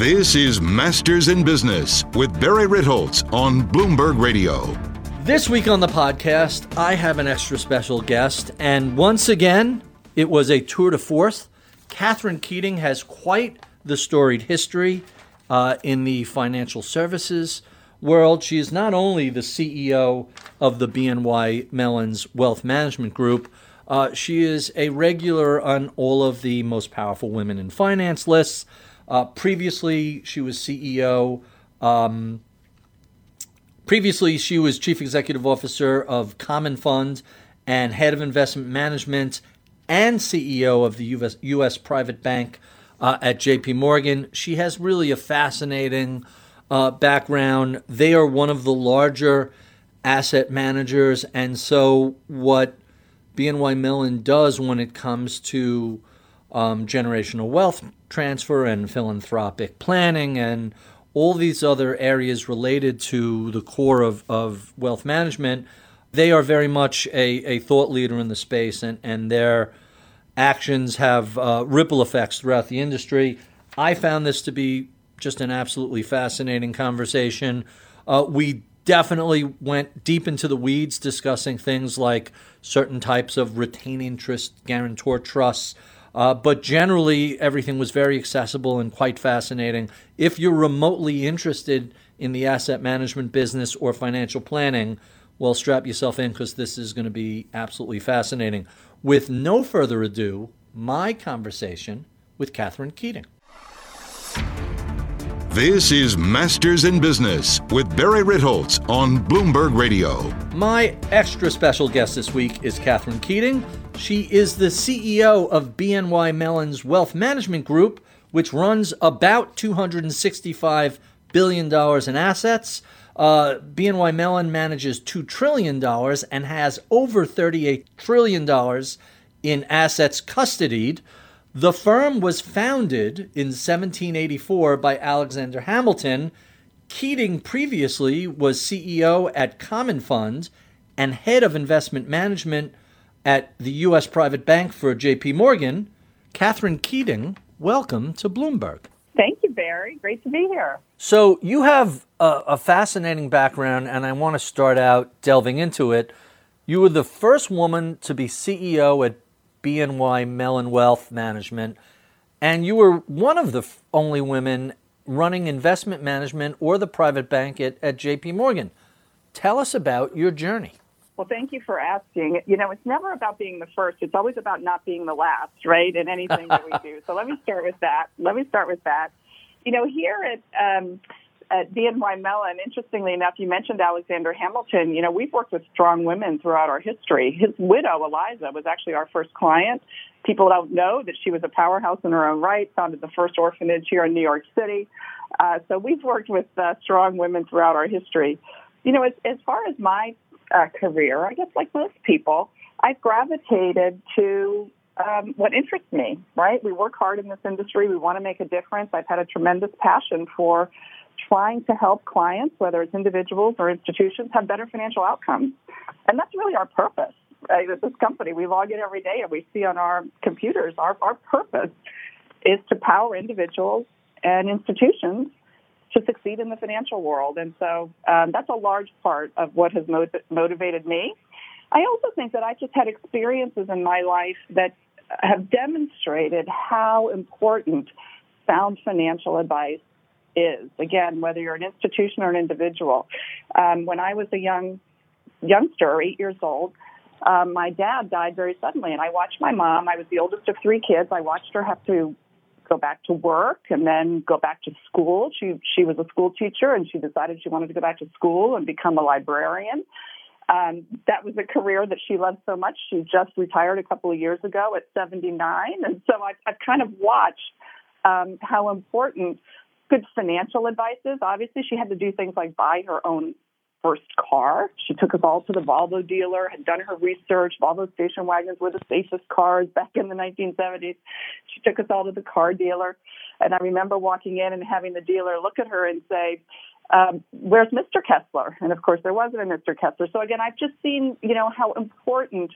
This is Masters in Business with Barry Ritholtz on Bloomberg Radio. This week on the podcast, I have an extra special guest, and once again, it was a tour de force. Catherine Keating has quite the storied history uh, in the financial services world. She is not only the CEO of the BNY Mellon's Wealth Management Group, uh, she is a regular on all of the most powerful women in finance lists. Uh, previously, she was CEO. Um, previously, she was chief executive officer of Commonfund and head of investment management and CEO of the US, US Private Bank uh, at JP Morgan. She has really a fascinating uh, background. They are one of the larger asset managers. And so, what BNY Mellon does when it comes to um, generational wealth transfer and philanthropic planning and all these other areas related to the core of, of wealth management, they are very much a, a thought leader in the space, and, and their actions have uh, ripple effects throughout the industry. I found this to be just an absolutely fascinating conversation. Uh, we definitely went deep into the weeds discussing things like certain types of retained interest grantor trusts uh, but generally, everything was very accessible and quite fascinating. If you're remotely interested in the asset management business or financial planning, well, strap yourself in because this is going to be absolutely fascinating. With no further ado, my conversation with Catherine Keating. This is Masters in Business with Barry Ritholtz on Bloomberg Radio. My extra special guest this week is Catherine Keating. She is the CEO of BNY Mellon's Wealth Management Group, which runs about $265 billion in assets. Uh, BNY Mellon manages $2 trillion and has over $38 trillion in assets custodied. The firm was founded in 1784 by Alexander Hamilton. Keating previously was CEO at Commonfund and head of investment management at the U.S. Private Bank for JP Morgan. Catherine Keating, welcome to Bloomberg. Thank you, Barry. Great to be here. So, you have a, a fascinating background, and I want to start out delving into it. You were the first woman to be CEO at BNY Mellon Wealth Management, and you were one of the only women running investment management or the private bank at, at JP Morgan. Tell us about your journey. Well, thank you for asking. You know, it's never about being the first. It's always about not being the last, right? In anything that we do. So let me start with that. Let me start with that. You know, here at um, at BNY Mellon, interestingly enough, you mentioned Alexander Hamilton. You know, we've worked with strong women throughout our history. His widow, Eliza, was actually our first client. People don't know that she was a powerhouse in her own right, founded the first orphanage here in New York City. Uh, so we've worked with uh, strong women throughout our history. You know, as, as far as my uh, career, I guess like most people, I've gravitated to um, what interests me, right? We work hard in this industry. We want to make a difference. I've had a tremendous passion for trying to help clients, whether it's individuals or institutions, have better financial outcomes. And that's really our purpose. Right? At this company, we log in every day and we see on our computers our, our purpose is to power individuals and institutions to succeed in the financial world. And so um, that's a large part of what has motiv- motivated me. I also think that I just had experiences in my life that have demonstrated how important sound financial advice is. Again, whether you're an institution or an individual. Um, when I was a young youngster, eight years old, um, my dad died very suddenly, and I watched my mom. I was the oldest of three kids. I watched her have to go back to work and then go back to school. She she was a school teacher, and she decided she wanted to go back to school and become a librarian. Um, that was a career that she loved so much. She just retired a couple of years ago at 79, and so I've, I've kind of watched um, how important good financial advice is. Obviously, she had to do things like buy her own first car. She took us all to the Volvo dealer, had done her research. Volvo station wagons were the safest cars back in the 1970s. She took us all to the car dealer. And I remember walking in and having the dealer look at her and say, um, where's Mr. Kessler? And of course, there wasn't a Mr. Kessler. So again, I've just seen, you know, how important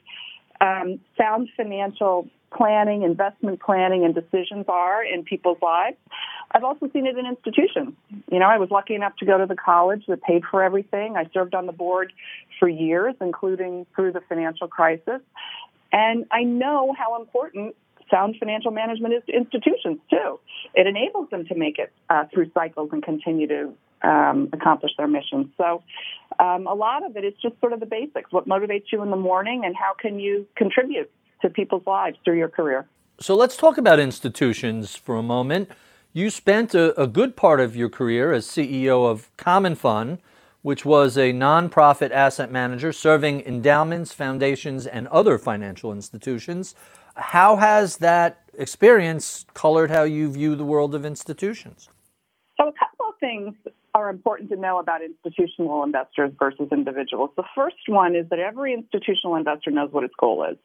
um, sound financial planning, investment planning, and decisions are in people's lives. I've also seen it in institutions. You know, I was lucky enough to go to the college that paid for everything. I served on the board for years, including through the financial crisis. And I know how important sound financial management institutions too. It enables them to make it uh, through cycles and continue to um, accomplish their mission. So, um, a lot of it is just sort of the basics: what motivates you in the morning, and how can you contribute to people's lives through your career. So let's talk about institutions for a moment. You spent a, a good part of your career as CEO of Commonfund, which was a nonprofit asset manager serving endowments, foundations, and other financial institutions. How has that experience colored how you view the world of institutions? So, a couple of things are important to know about institutional investors versus individuals. The first one is that every institutional investor knows what its goal is.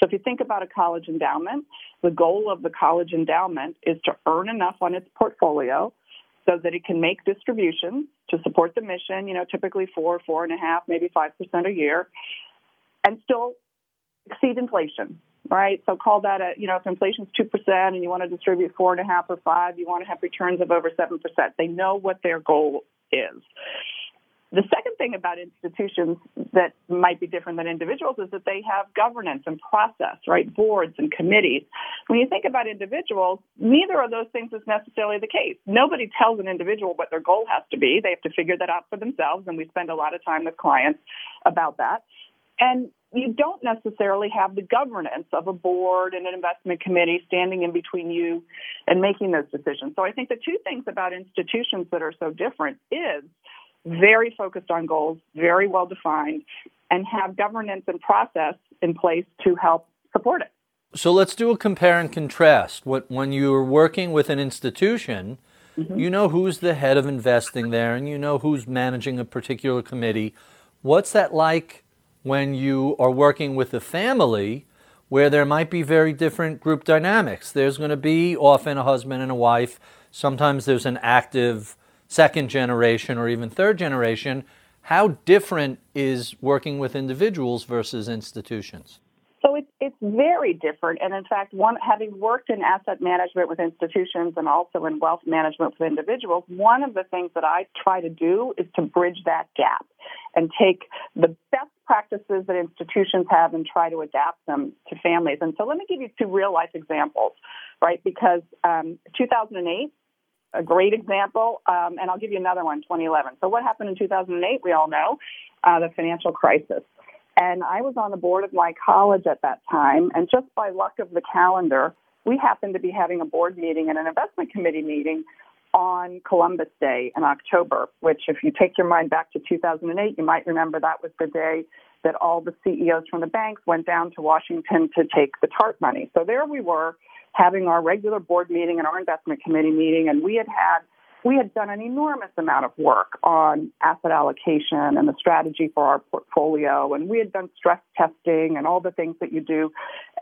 So if you think about a college endowment, the goal of the college endowment is to earn enough on its portfolio so that it can make distributions to support the mission, you know, typically four, four and a half, maybe five percent a year, and still exceed inflation. Right? So call that a you know, if inflation's two percent and you want to distribute four and a half or five, you want to have returns of over seven percent. They know what their goal is. The second thing about institutions that might be different than individuals is that they have governance and process, right? Boards and committees. When you think about individuals, neither of those things is necessarily the case. Nobody tells an individual what their goal has to be. They have to figure that out for themselves, and we spend a lot of time with clients about that. And you don't necessarily have the governance of a board and an investment committee standing in between you and making those decisions. So I think the two things about institutions that are so different is very focused on goals, very well defined, and have governance and process in place to help support it. So let's do a compare and contrast. What, when you're working with an institution, mm-hmm. you know who's the head of investing there and you know who's managing a particular committee. What's that like when you are working with a family where there might be very different group dynamics? There's going to be often a husband and a wife. Sometimes there's an active second generation or even third generation, how different is working with individuals versus institutions? So it's it's very different, and in fact, one having worked in asset management with institutions and also in wealth management with individuals, one of the things that I try to do is to bridge that gap and take the best practices that institutions have and try to adapt them to families. And so, let me give you two real life examples, right? Because um, 2008 a great example, um, and I'll give you another one, 2011. So what happened in 2008? We all know uh, the financial crisis. And I was on the board of my college at that time, and just by luck of the calendar, we happened to be having a board meeting and an investment committee meeting on Columbus Day in October, which, if you take your mind back to 2008, you might remember that was the day that all the CEOs from the banks went down to Washington to take the TARP money. So there we were having our regular board meeting and our investment committee meeting, and we had had we had done an enormous amount of work on asset allocation and the strategy for our portfolio, and we had done stress testing and all the things that you do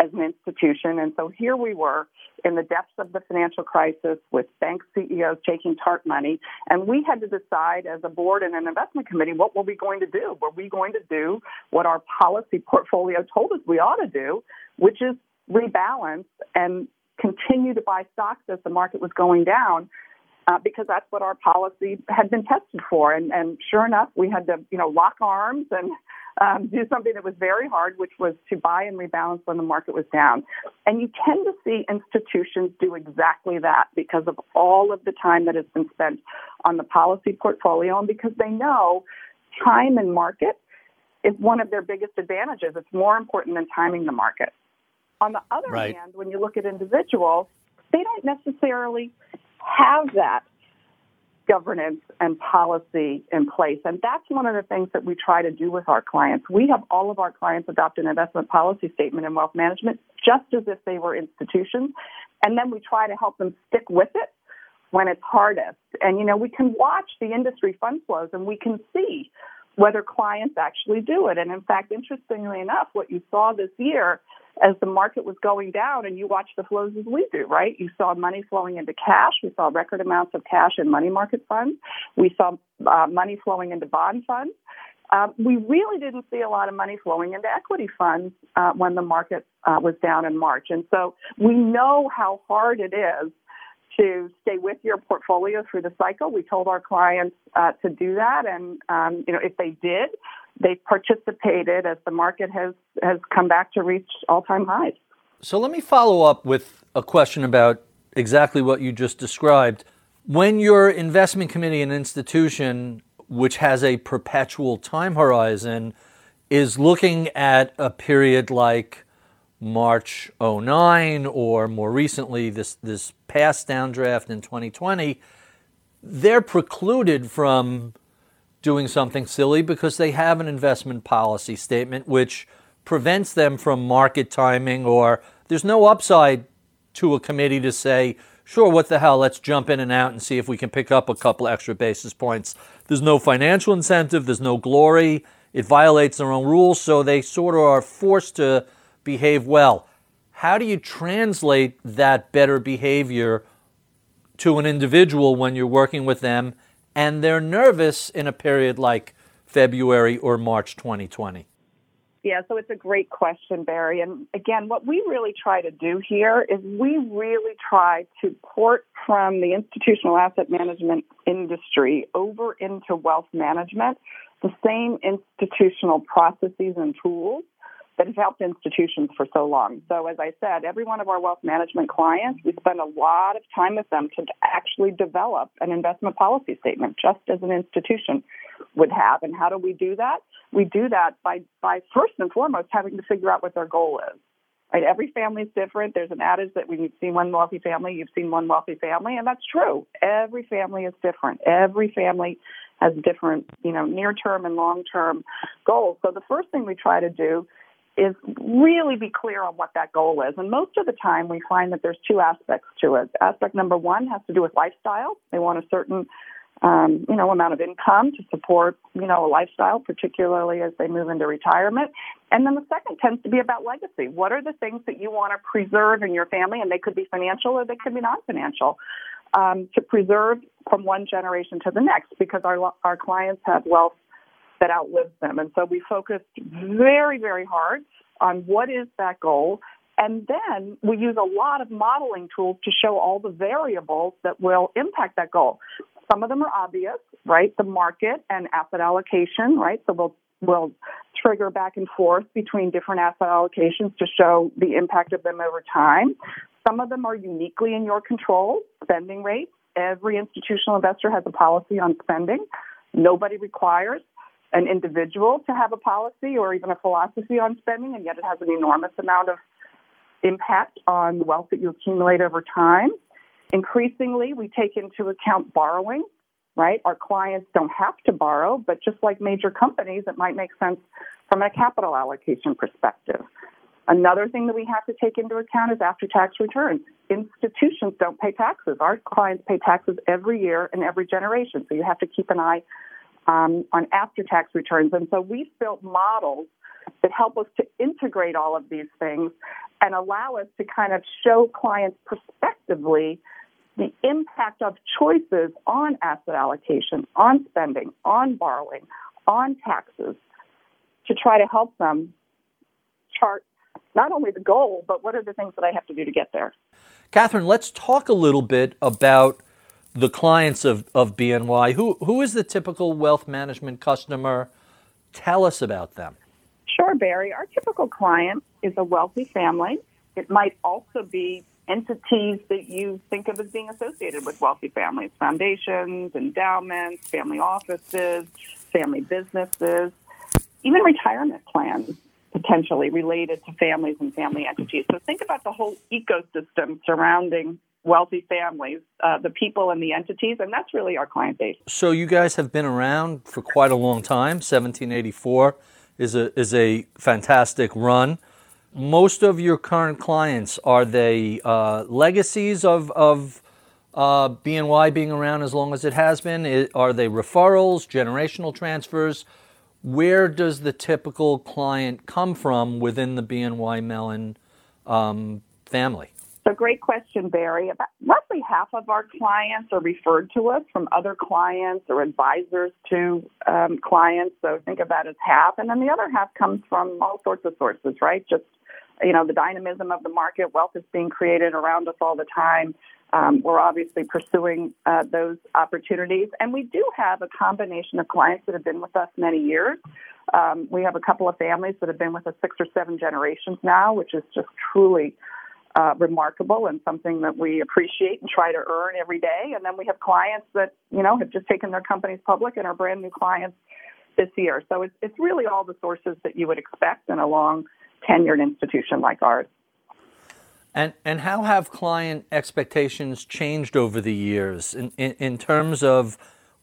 as an institution. And so here we were in the depths of the financial crisis with bank CEOs taking TARP money, and we had to decide as a board and an investment committee what were we going to do? Were we going to do what our policy portfolio told us we ought to do, which is rebalance and continue to buy stocks as the market was going down uh, because that's what our policy had been tested for. And, and sure enough, we had to, you know, lock arms and um, do something that was very hard, which was to buy and rebalance when the market was down. And you tend to see institutions do exactly that because of all of the time that has been spent on the policy portfolio and because they know time and market is one of their biggest advantages. It's more important than timing the market. On the other right. hand, when you look at individuals, they don't necessarily have that governance and policy in place. And that's one of the things that we try to do with our clients. We have all of our clients adopt an investment policy statement in wealth management just as if they were institutions. And then we try to help them stick with it when it's hardest. And, you know, we can watch the industry fund flows and we can see whether clients actually do it. And in fact, interestingly enough, what you saw this year as the market was going down and you watch the flows as we do, right? You saw money flowing into cash. We saw record amounts of cash in money market funds. We saw uh, money flowing into bond funds. uh, we really didn't see a lot of money flowing into equity funds uh, when the market uh, was down in March. And so we know how hard it is to stay with your portfolio through the cycle. We told our clients uh, to do that, and um, you know if they did, they participated as the market has has come back to reach all time highs. So let me follow up with a question about exactly what you just described. When your investment committee and institution, which has a perpetual time horizon, is looking at a period like March 09 or more recently this, this past downdraft in 2020, they're precluded from doing something silly because they have an investment policy statement which prevents them from market timing or there's no upside to a committee to say, sure, what the hell, let's jump in and out and see if we can pick up a couple extra basis points. There's no financial incentive, there's no glory. It violates their own rules, so they sort of are forced to behave well. How do you translate that better behavior to an individual when you're working with them and they're nervous in a period like February or March 2020? Yeah, so it's a great question, Barry. And again, what we really try to do here is we really try to port from the institutional asset management industry over into wealth management the same institutional processes and tools that have helped institutions for so long. So, as I said, every one of our wealth management clients, we spend a lot of time with them to actually develop an investment policy statement, just as an institution would have. And how do we do that? We do that by, by first and foremost having to figure out what their goal is. Right? Every family is different. There's an adage that when you've seen one wealthy family, you've seen one wealthy family, and that's true. Every family is different. Every family has different, you know, near-term and long-term goals. So the first thing we try to do is really be clear on what that goal is. And most of the time, we find that there's two aspects to it. Aspect number one has to do with lifestyle. They want a certain, um, you know, amount of income to support, you know, a lifestyle, particularly as they move into retirement. And then the second tends to be about legacy. What are the things that you want to preserve in your family? And they could be financial or they could be non-financial. Um, to preserve from one generation to the next, because our our clients have wealth that outlives them. And so we focused very, very hard on what is that goal. And then we use a lot of modeling tools to show all the variables that will impact that goal. Some of them are obvious, right? The market and asset allocation, right? So we'll will trigger back and forth between different asset allocations to show the impact of them over time. Some of them are uniquely in your control, spending rates. Every institutional investor has a policy on spending. Nobody requires an individual to have a policy or even a philosophy on spending, and yet it has an enormous amount of impact on the wealth that you accumulate over time. Increasingly, we take into account borrowing, right? Our clients don't have to borrow, but just like major companies, it might make sense from a capital allocation perspective. Another thing that we have to take into account is after tax returns. Institutions don't pay taxes. Our clients pay taxes every year and every generation, so you have to keep an eye um, on after tax returns. And so we've built models that help us to integrate all of these things and allow us to kind of show clients prospectively the impact of choices on asset allocation, on spending, on borrowing, on taxes to try to help them chart not only the goal, but what are the things that I have to do to get there. Catherine, let's talk a little bit about the clients of, of BNY. Who, who is the typical wealth management customer? Tell us about them. Sure, Barry. Our typical client is a wealthy family. It might also be entities that you think of as being associated with wealthy families foundations, endowments, family offices, family businesses, even retirement plans potentially related to families and family entities. So think about the whole ecosystem surrounding wealthy families, uh, the people and the entities, and that's really our client base. So you guys have been around for quite a long time. 1784 is a is a fantastic run. Most of your current clients are they uh, legacies of of uh, BNY being around as long as it has been? Are they referrals, generational transfers? Where does the typical client come from within the BNY Mellon um, family? So, great question, Barry. About roughly half of our clients are referred to us from other clients or advisors to um, clients. So, think of that as half. And then the other half comes from all sorts of sources, right? Just, you know, the dynamism of the market, wealth is being created around us all the time. Um, we're obviously pursuing uh, those opportunities. And we do have a combination of clients that have been with us many years. Um, we have a couple of families that have been with us six or seven generations now, which is just truly uh, remarkable and something that we appreciate and try to earn every day. And then we have clients that, you know, have just taken their companies public and are brand new clients this year. So it's, it's really all the sources that you would expect in a long tenured institution like ours. And, and how have client expectations changed over the years in, in, in terms of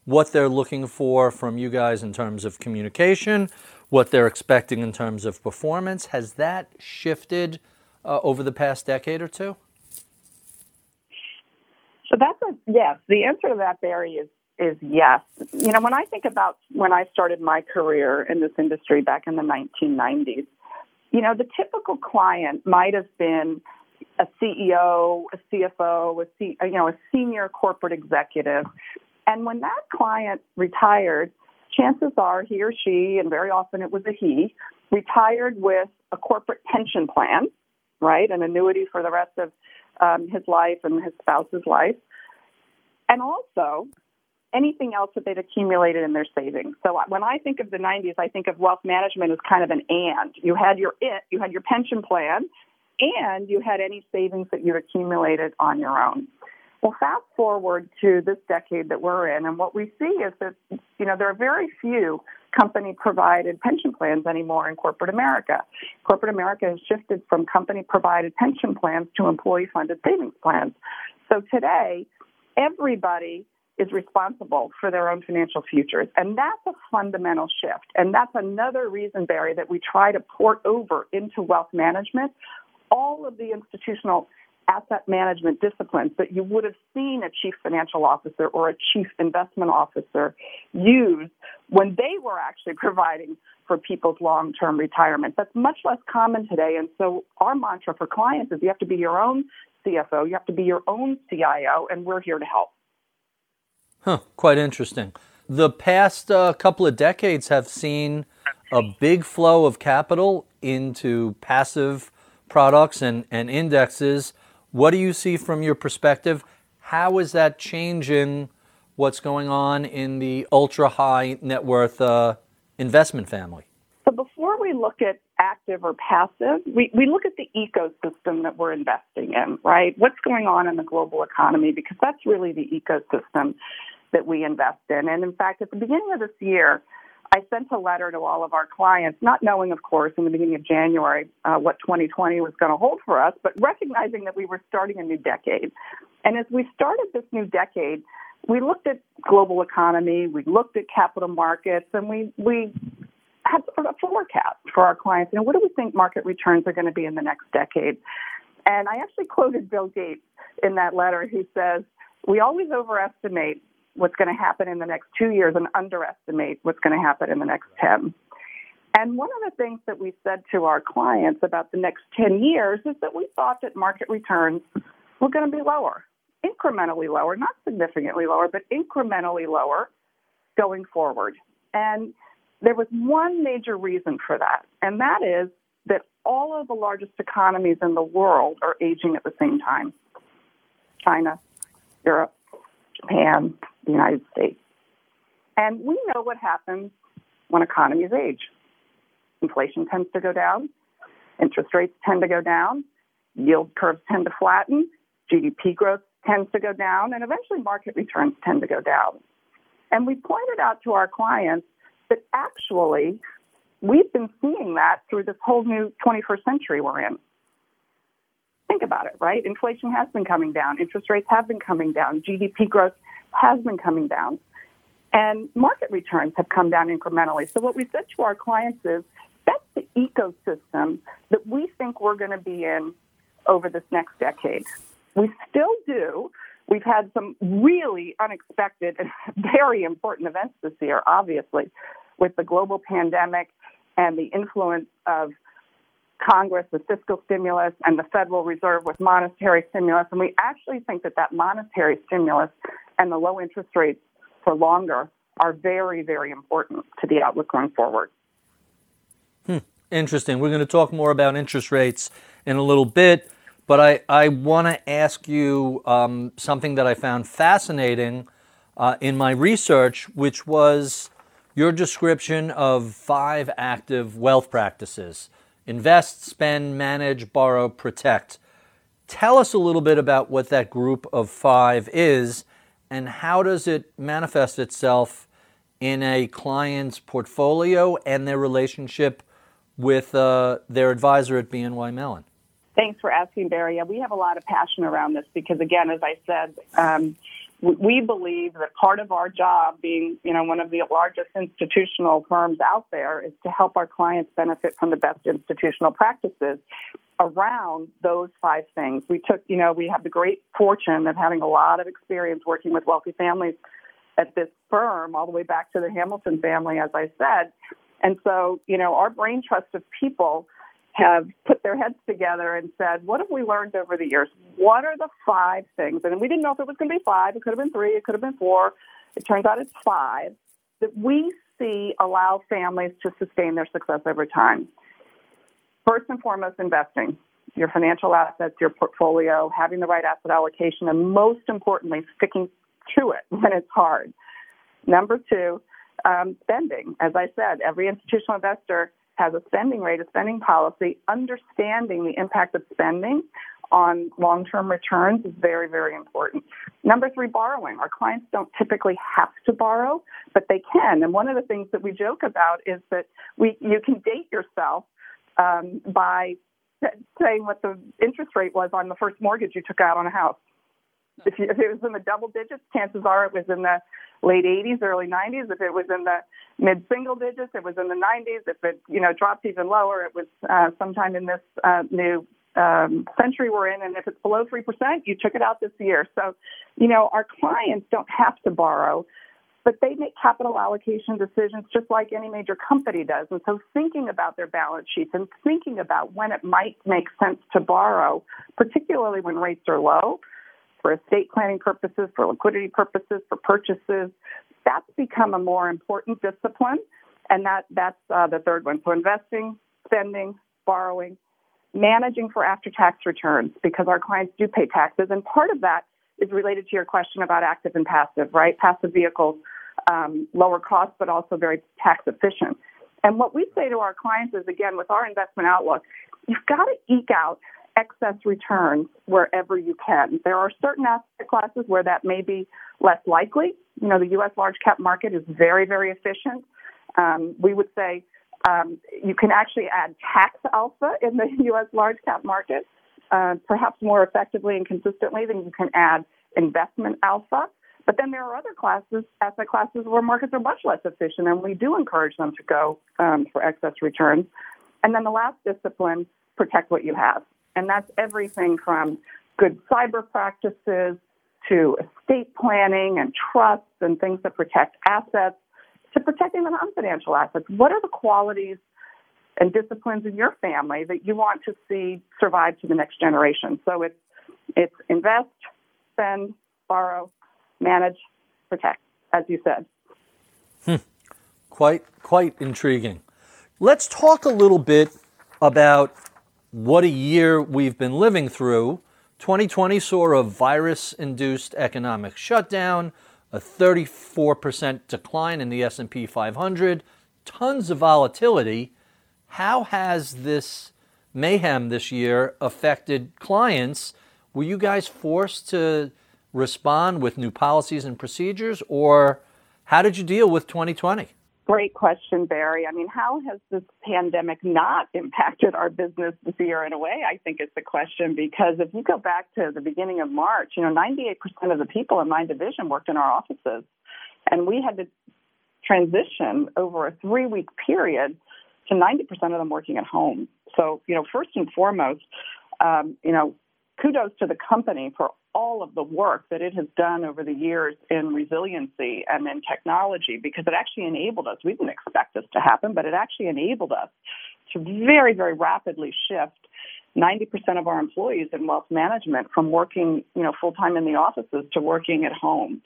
what they're looking for from you guys in terms of communication, what they're expecting in terms of performance? Has that shifted uh, over the past decade or two? So that's a yes. The answer to that, Barry, is is yes. You know, when I think about when I started my career in this industry back in the 1990s, you know, the typical client might have been a CEO, a CFO, a C, you know, a senior corporate executive, and when that client retired, chances are he or she, and very often it was a he, retired with a corporate pension plan right? An annuity for the rest of um, his life and his spouse's life. And also anything else that they've accumulated in their savings. So when I think of the 90s, I think of wealth management as kind of an and. You had your it, you had your pension plan, and you had any savings that you accumulated on your own. Well, fast forward to this decade that we're in, and what we see is that, you know, there are very few company provided pension plans anymore in corporate America. Corporate America has shifted from company provided pension plans to employee funded savings plans. So today, everybody is responsible for their own financial futures. And that's a fundamental shift. And that's another reason, Barry, that we try to port over into wealth management all of the institutional asset management disciplines that you would have seen a chief financial officer or a chief investment officer use when they were actually providing for people's long term retirement. That's much less common today. And so our mantra for clients is you have to be your own CFO, you have to be your own CIO, and we're here to help. Huh, quite interesting. The past uh, couple of decades have seen a big flow of capital into passive products and, and indexes what do you see from your perspective? How is that changing what's going on in the ultra high net worth uh, investment family? So, before we look at active or passive, we, we look at the ecosystem that we're investing in, right? What's going on in the global economy? Because that's really the ecosystem that we invest in. And in fact, at the beginning of this year, I sent a letter to all of our clients, not knowing, of course, in the beginning of January uh, what 2020 was going to hold for us, but recognizing that we were starting a new decade. And as we started this new decade, we looked at global economy, we looked at capital markets, and we we had sort of a forecast for our clients. You know, what do we think market returns are going to be in the next decade? And I actually quoted Bill Gates in that letter, who says, "We always overestimate what's going to happen in the next two years and underestimate what's going to happen in the next 10. And one of the things that we said to our clients about the next 10 years is that we thought that market returns were going to be lower, incrementally lower, not significantly lower, but incrementally lower going forward. And there was one major reason for that, and that is that all of the largest economies in the world are aging at the same time China, Europe, Japan, the United States. And we know what happens when economies age. Inflation tends to go down, interest rates tend to go down, yield curves tend to flatten, GDP growth tends to go down, and eventually market returns tend to go down. And we pointed out to our clients that actually we've been seeing that through this whole new 21st century we're in. Think about it, right? Inflation has been coming down, interest rates have been coming down, GDP growth has been coming down. And market returns have come down incrementally. So what we said to our clients is that's the ecosystem that we think we're going to be in over this next decade. We still do. We've had some really unexpected and very important events this year, obviously, with the global pandemic and the influence of Congress with fiscal stimulus and the Federal Reserve with monetary stimulus. And we actually think that that monetary stimulus and the low interest rates for longer are very, very important to the outlook going forward. Hmm. Interesting. We're going to talk more about interest rates in a little bit, but I, I want to ask you um, something that I found fascinating uh, in my research, which was your description of five active wealth practices invest, spend, manage, borrow, protect. Tell us a little bit about what that group of five is and how does it manifest itself in a client's portfolio and their relationship with uh, their advisor at BNY Mellon? Thanks for asking, Barry. Yeah, we have a lot of passion around this because, again, as I said, um, we believe that part of our job, being you know one of the largest institutional firms out there, is to help our clients benefit from the best institutional practices around those five things. We took, you know, we have the great fortune of having a lot of experience working with wealthy families at this firm, all the way back to the Hamilton family, as I said. And so, you know, our brain trust of people have put their heads together and said, what have we learned over the years? What are the five things? And we didn't know if it was going to be five. It could have been three. It could have been four. It turns out it's five that we see allow families to sustain their success over time. First and foremost, investing your financial assets, your portfolio, having the right asset allocation, and most importantly, sticking to it when it's hard. Number two, um, spending. As I said, every institutional investor has a spending rate, a spending policy. Understanding the impact of spending on long term returns is very, very important. Number three, borrowing. Our clients don't typically have to borrow, but they can. And one of the things that we joke about is that we you can date yourself um, by saying what the interest rate was on the first mortgage you took out on a house. If, you, if it was in the double digits, chances are it was in the late 80s, early 90s. If it was in the mid single digits, it was in the 90s. If it you know dropped even lower, it was uh, sometime in this uh, new um, century we're in. And if it's below three percent, you took it out this year. So, you know, our clients don't have to borrow. But they make capital allocation decisions just like any major company does. And so thinking about their balance sheets and thinking about when it might make sense to borrow, particularly when rates are low, for estate planning purposes, for liquidity purposes, for purchases. That's become a more important discipline, and that that's uh, the third one. So investing, spending, borrowing, managing for after-tax returns because our clients do pay taxes, and part of that is related to your question about active and passive. Right, passive vehicles um, lower cost, but also very tax efficient. And what we say to our clients is again, with our investment outlook, you've got to eke out excess returns wherever you can. There are certain asset classes where that may be less likely. You know, the U.S. large cap market is very, very efficient. Um, we would say um, you can actually add tax alpha in the U.S. large cap market, uh, perhaps more effectively and consistently than you can add investment alpha. But then there are other classes, asset classes, where markets are much less efficient, and we do encourage them to go um, for excess returns. And then the last discipline, protect what you have. And that's everything from good cyber practices to estate planning and trusts and things that protect assets to protecting the non financial assets. What are the qualities and disciplines in your family that you want to see survive to the next generation? So it's, it's invest, spend, borrow, manage, protect, as you said. Hmm. Quite, quite intriguing. Let's talk a little bit about what a year we've been living through. 2020 saw a virus induced economic shutdown, a 34% decline in the S&P 500, tons of volatility. How has this mayhem this year affected clients? Were you guys forced to respond with new policies and procedures or how did you deal with 2020? Great question, Barry. I mean, how has this pandemic not impacted our business this year in a way? I think is the question because if you go back to the beginning of March, you know, 98% of the people in my division worked in our offices. And we had to transition over a three week period to 90% of them working at home. So, you know, first and foremost, um, you know, kudos to the company for all of the work that it has done over the years in resiliency and in technology because it actually enabled us. We didn't expect this to happen, but it actually enabled us to very, very rapidly shift 90% of our employees in wealth management from working, you know, full time in the offices to working at home.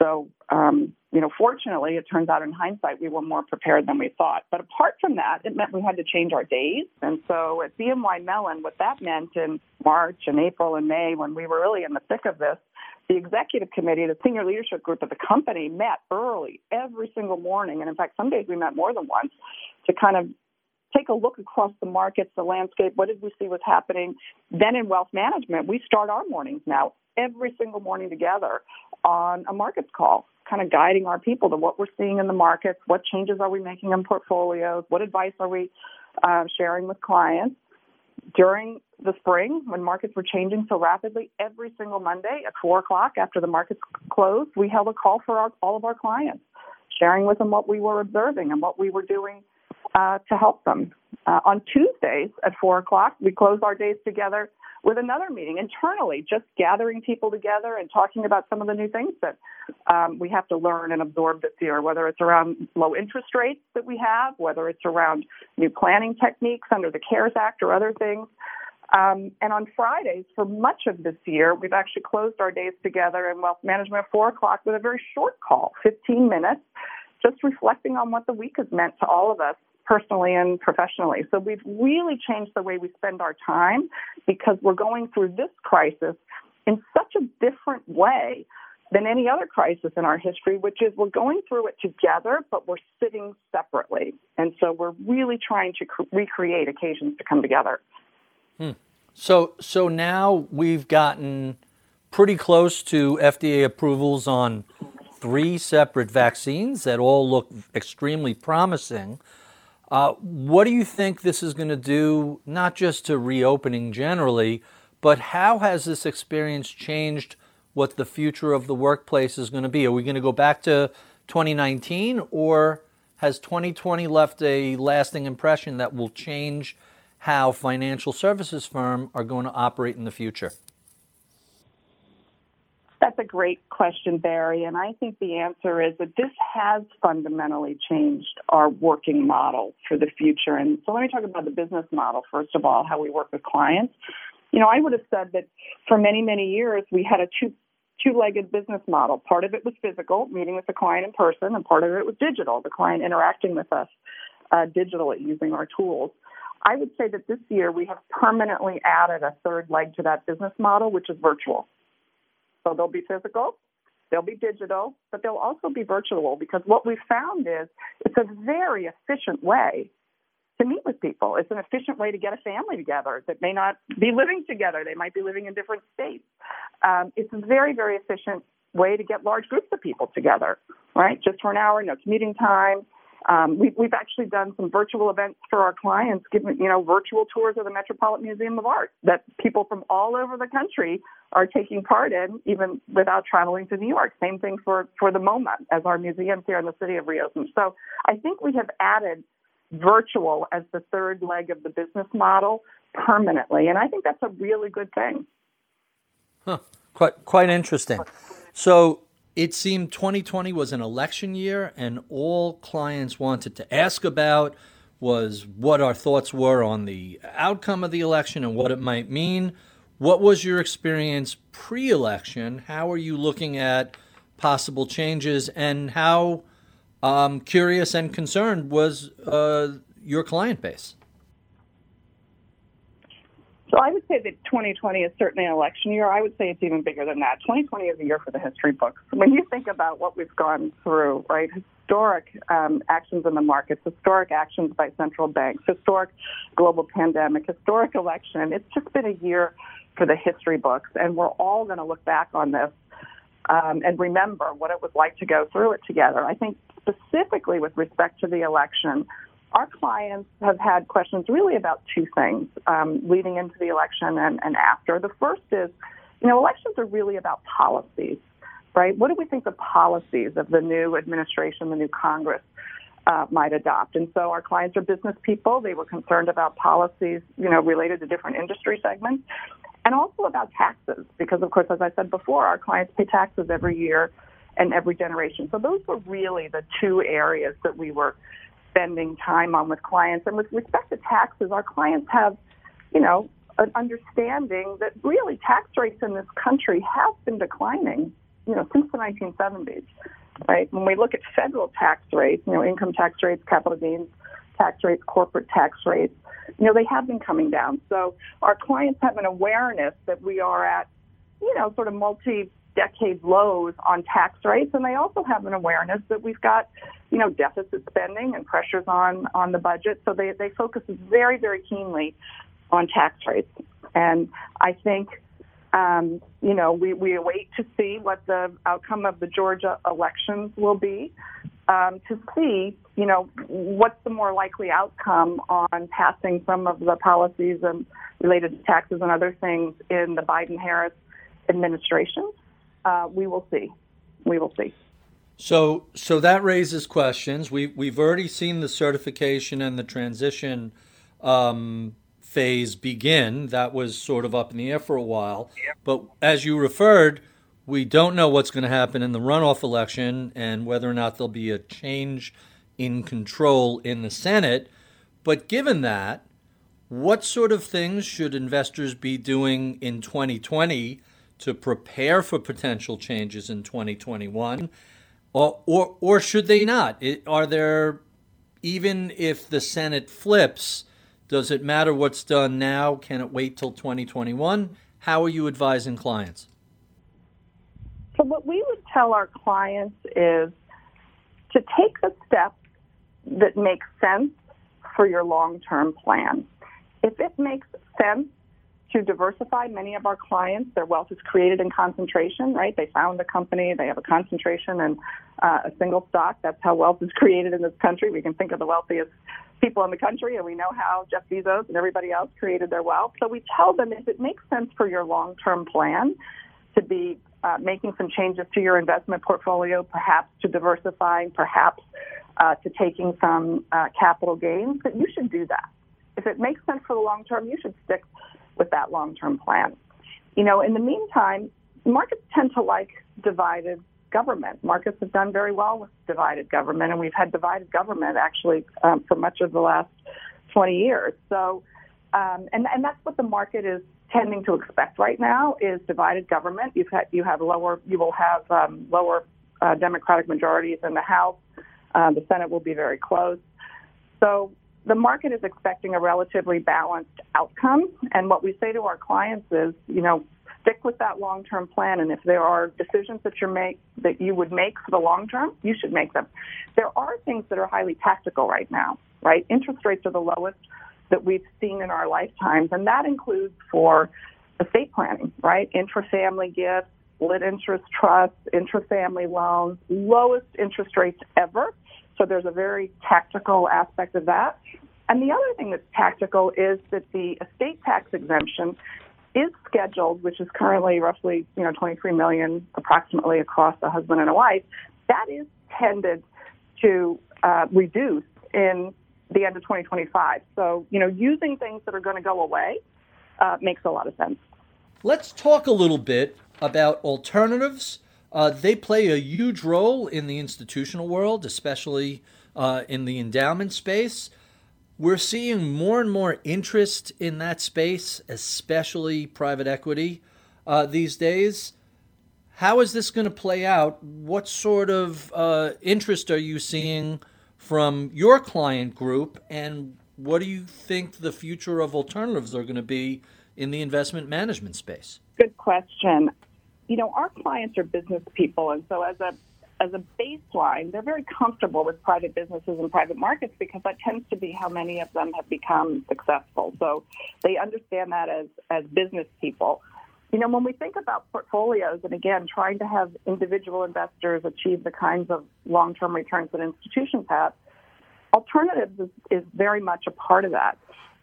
So, um, you know, fortunately, it turns out in hindsight we were more prepared than we thought. But apart from that, it meant we had to change our days. And so at BNY Mellon, what that meant in March and April and May, when we were really in the thick of this, the executive committee, the senior leadership group of the company met early every single morning. And in fact, some days we met more than once to kind of take a look across the markets, the landscape. What did we see was happening? Then in wealth management, we start our mornings now every single morning together on a markets call, kind of guiding our people to what we're seeing in the markets, what changes are we making in portfolios, what advice are we uh, sharing with clients. During the spring, when markets were changing so rapidly, every single Monday at 4 o'clock after the markets closed, we held a call for our, all of our clients, sharing with them what we were observing and what we were doing uh, to help them. Uh, on Tuesdays at 4 o'clock, we close our days together with another meeting internally, just gathering people together and talking about some of the new things that um, we have to learn and absorb this year, whether it's around low interest rates that we have, whether it's around new planning techniques under the CARES Act or other things. Um, and on Fridays, for much of this year, we've actually closed our days together in wealth management at 4 o'clock with a very short call, 15 minutes, just reflecting on what the week has meant to all of us personally and professionally. So we've really changed the way we spend our time because we're going through this crisis in such a different way than any other crisis in our history, which is we're going through it together, but we're sitting separately. And so we're really trying to cre- recreate occasions to come together. Hmm. So, so now we've gotten pretty close to FDA approvals on three separate vaccines that all look extremely promising. Uh, what do you think this is going to do, not just to reopening generally, but how has this experience changed what the future of the workplace is going to be? Are we going to go back to 2019, or has 2020 left a lasting impression that will change how financial services firms are going to operate in the future? That's a great question, Barry. And I think the answer is that this has fundamentally changed our working model for the future. And so let me talk about the business model, first of all, how we work with clients. You know, I would have said that for many, many years, we had a two two-legged business model. Part of it was physical, meeting with the client in person, and part of it was digital, the client interacting with us uh, digitally using our tools. I would say that this year we have permanently added a third leg to that business model, which is virtual. So they'll be physical, they'll be digital, but they'll also be virtual because what we've found is it's a very efficient way to meet with people. It's an efficient way to get a family together that may not be living together. They might be living in different states. Um, it's a very, very efficient way to get large groups of people together, right? Just for an hour, no commuting time. Um, we, we've actually done some virtual events for our clients, giving you know virtual tours of the Metropolitan Museum of Art that people from all over the country are taking part in, even without traveling to New York. Same thing for for the MoMA as our museums here in the city of reopened. So I think we have added virtual as the third leg of the business model permanently, and I think that's a really good thing. Huh. Quite quite interesting. So it seemed 2020 was an election year, and all clients wanted to ask about was what our thoughts were on the outcome of the election and what it might mean. What was your experience pre election? How are you looking at possible changes, and how um, curious and concerned was uh, your client base? So I would say that 2020 is certainly an election year. I would say it's even bigger than that. 2020 is a year for the history books. When you think about what we've gone through, right? Historic um, actions in the markets, historic actions by central banks, historic global pandemic, historic election. It's just been a year for the history books, and we're all going to look back on this um, and remember what it was like to go through it together. I think specifically with respect to the election, our clients have had questions really about two things um, leading into the election and, and after. The first is, you know, elections are really about policies, right? What do we think the policies of the new administration, the new Congress, uh, might adopt? And so our clients are business people. They were concerned about policies, you know, related to different industry segments, and also about taxes, because of course, as I said before, our clients pay taxes every year and every generation. So those were really the two areas that we were spending time on with clients. And with respect to taxes, our clients have, you know, an understanding that really tax rates in this country have been declining, you know, since the 1970s, right? When we look at federal tax rates, you know, income tax rates, capital gains tax rates, corporate tax rates, you know, they have been coming down. So our clients have an awareness that we are at, you know, sort of multi decade lows on tax rates, and they also have an awareness that we've got, you know, deficit spending and pressures on on the budget. So they they focus very very keenly on tax rates, and I think. Um, you know, we, we await to see what the outcome of the Georgia elections will be um, to see, you know, what's the more likely outcome on passing some of the policies and related to taxes and other things in the Biden-Harris administration uh, we will see. We will see. So, so that raises questions. We we've already seen the certification and the transition um, phase begin. That was sort of up in the air for a while. But as you referred, we don't know what's going to happen in the runoff election and whether or not there'll be a change in control in the Senate. But given that, what sort of things should investors be doing in 2020 to prepare for potential changes in 2021? Or, or, or should they not? It, are there, even if the Senate flips, does it matter what's done now? Can it wait till 2021? How are you advising clients? So, what we would tell our clients is to take the steps that make sense for your long term plan. If it makes sense to diversify many of our clients. Their wealth is created in concentration, right? They found a company, they have a concentration in uh, a single stock. That's how wealth is created in this country. We can think of the wealthiest people in the country, and we know how Jeff Bezos and everybody else created their wealth. So we tell them if it makes sense for your long term plan to be uh, making some changes to your investment portfolio, perhaps to diversifying, perhaps uh, to taking some uh, capital gains, that you should do that. If it makes sense for the long term, you should stick with that long term plan. You know, in the meantime, markets tend to like divided government. Markets have done very well with divided government, and we've had divided government actually um, for much of the last 20 years. So, um, and and that's what the market is tending to expect right now is divided government. You've had you have lower you will have um, lower uh, Democratic majorities in the House. Uh, the Senate will be very close. So the market is expecting a relatively balanced outcome. And what we say to our clients is, you know, stick with that long-term plan. And if there are decisions that you make that you would make for the long term, you should make them. There are things that are highly tactical right now, right? Interest rates are the lowest that we've seen in our lifetimes, and that includes for estate planning, right? Intrafamily gifts, split interest trusts, intrafamily loans, lowest interest rates ever. So there's a very tactical aspect of that. And the other thing that's tactical is that the estate tax exemption is scheduled, which is currently roughly, you know, 23 million approximately across a husband and a wife. That is tended to uh, reduce in the end of 2025. So, you know, using things that are going to go away uh, makes a lot of sense. Let's talk a little bit about alternatives. Uh, they play a huge role in the institutional world, especially uh, in the endowment space. We're seeing more and more interest in that space, especially private equity uh, these days. How is this going to play out? What sort of uh, interest are you seeing from your client group, and what do you think the future of alternatives are going to be in the investment management space? Good question. You know, our clients are business people, and so as a as a baseline, they're very comfortable with private businesses and private markets because that tends to be how many of them have become successful. So they understand that as, as business people. You know, when we think about portfolios, and again, trying to have individual investors achieve the kinds of long term returns that institutions have, alternatives is, is very much a part of that.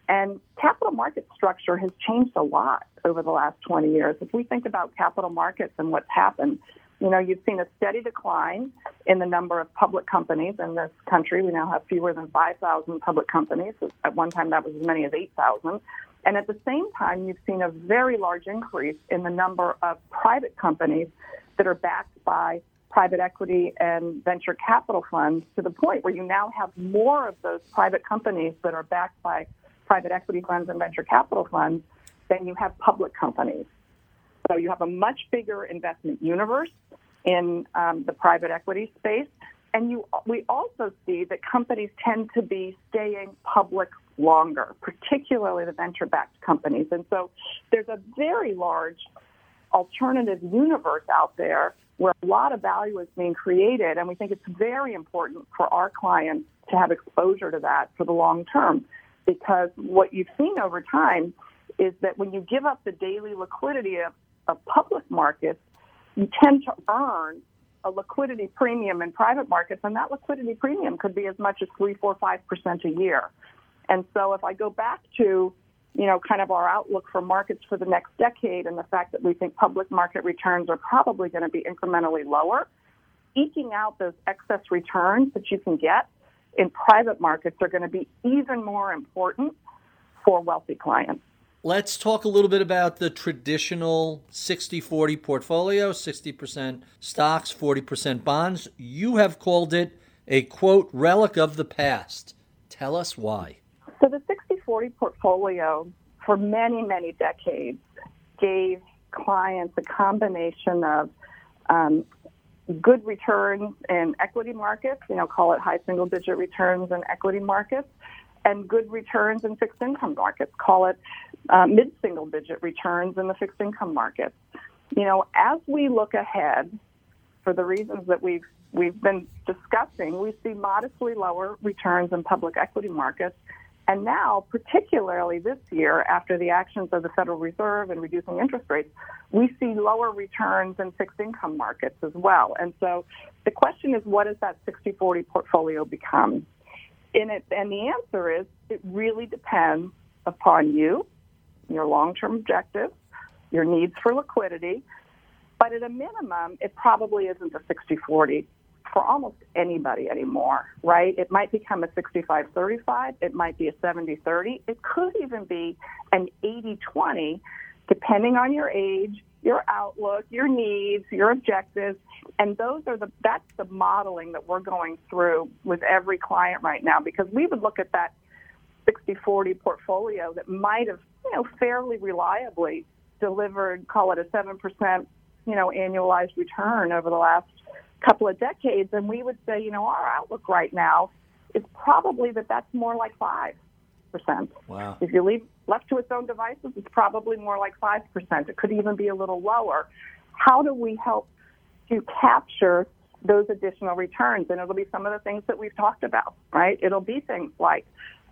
And capital market structure has changed a lot over the last 20 years. If we think about capital markets and what's happened, you know, you've seen a steady decline in the number of public companies in this country. We now have fewer than 5,000 public companies. At one time, that was as many as 8,000. And at the same time, you've seen a very large increase in the number of private companies that are backed by private equity and venture capital funds to the point where you now have more of those private companies that are backed by private equity funds and venture capital funds than you have public companies. So you have a much bigger investment universe in um, the private equity space. And you, we also see that companies tend to be staying public longer, particularly the venture backed companies. And so there's a very large alternative universe out there where a lot of value is being created. And we think it's very important for our clients to have exposure to that for the long term. Because what you've seen over time is that when you give up the daily liquidity of, of public markets, you tend to earn a liquidity premium in private markets, and that liquidity premium could be as much as three, four, five percent a year. And so, if I go back to you know, kind of our outlook for markets for the next decade and the fact that we think public market returns are probably going to be incrementally lower, eking out those excess returns that you can get in private markets are going to be even more important for wealthy clients. Let's talk a little bit about the traditional 60 40 portfolio 60% stocks, 40% bonds. You have called it a quote, relic of the past. Tell us why. So the 60-40 portfolio for many, many decades gave clients a combination of um, good returns in equity markets, you know, call it high single digit returns in equity markets, and good returns in fixed income markets, call it uh, mid single digit returns in the fixed income markets. You know, as we look ahead, for the reasons that we've we've been discussing, we see modestly lower returns in public equity markets and now, particularly this year, after the actions of the Federal Reserve and reducing interest rates, we see lower returns in fixed income markets as well. And so the question is, what does that 60 40 portfolio become? In it, and the answer is, it really depends upon you, your long term objectives, your needs for liquidity. But at a minimum, it probably isn't a 60 40 for almost anybody anymore, right? It might become a 65 35, it might be a 70 30, it could even be an 80 20, depending on your age, your outlook, your needs, your objectives. And those are the that's the modeling that we're going through with every client right now because we would look at that 60 40 portfolio that might have, you know, fairly reliably delivered, call it a 7%, you know, annualized return over the last couple of decades, and we would say, you know, our outlook right now is probably that that's more like five percent. Wow. If you leave left to its own devices, it's probably more like five percent. It could even be a little lower. How do we help to capture those additional returns? And it'll be some of the things that we've talked about, right? It'll be things like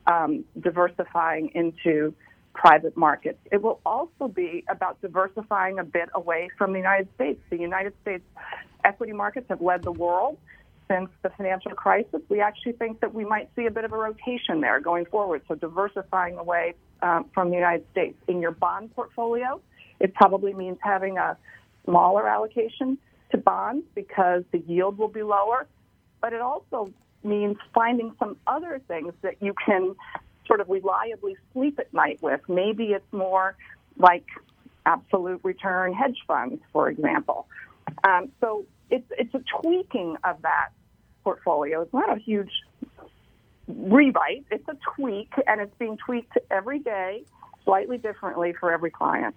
um, diversifying into private markets. It will also be about diversifying a bit away from the United States. The United States equity markets have led the world since the financial crisis. We actually think that we might see a bit of a rotation there going forward. So diversifying away um, from the United States. In your bond portfolio, it probably means having a smaller allocation to bonds because the yield will be lower. But it also means finding some other things that you can sort of reliably sleep at night with. Maybe it's more like absolute return hedge funds, for example. Um, so it's it's a tweaking of that portfolio. It's not a huge rewrite. It's a tweak, and it's being tweaked every day, slightly differently for every client.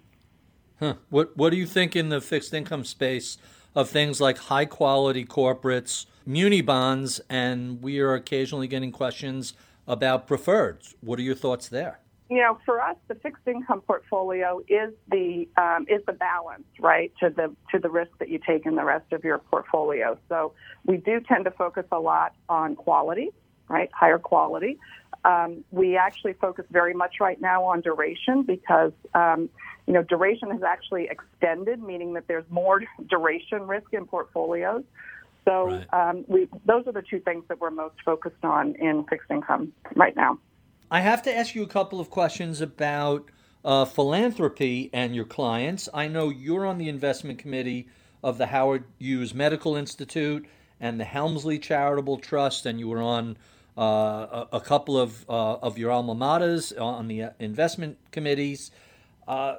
Huh. What What do you think in the fixed income space of things like high quality corporates, muni bonds, and we are occasionally getting questions about preferreds. What are your thoughts there? You know, for us, the fixed income portfolio is the um, is the balance, right, to the to the risk that you take in the rest of your portfolio. So we do tend to focus a lot on quality, right, higher quality. Um, we actually focus very much right now on duration because um, you know duration has actually extended, meaning that there's more duration risk in portfolios. So right. um, we, those are the two things that we're most focused on in fixed income right now. I have to ask you a couple of questions about uh, philanthropy and your clients. I know you're on the investment committee of the Howard Hughes Medical Institute and the Helmsley Charitable Trust, and you were on uh, a, a, couple of uh, of your alma maters on the uh, investment committees. Uh,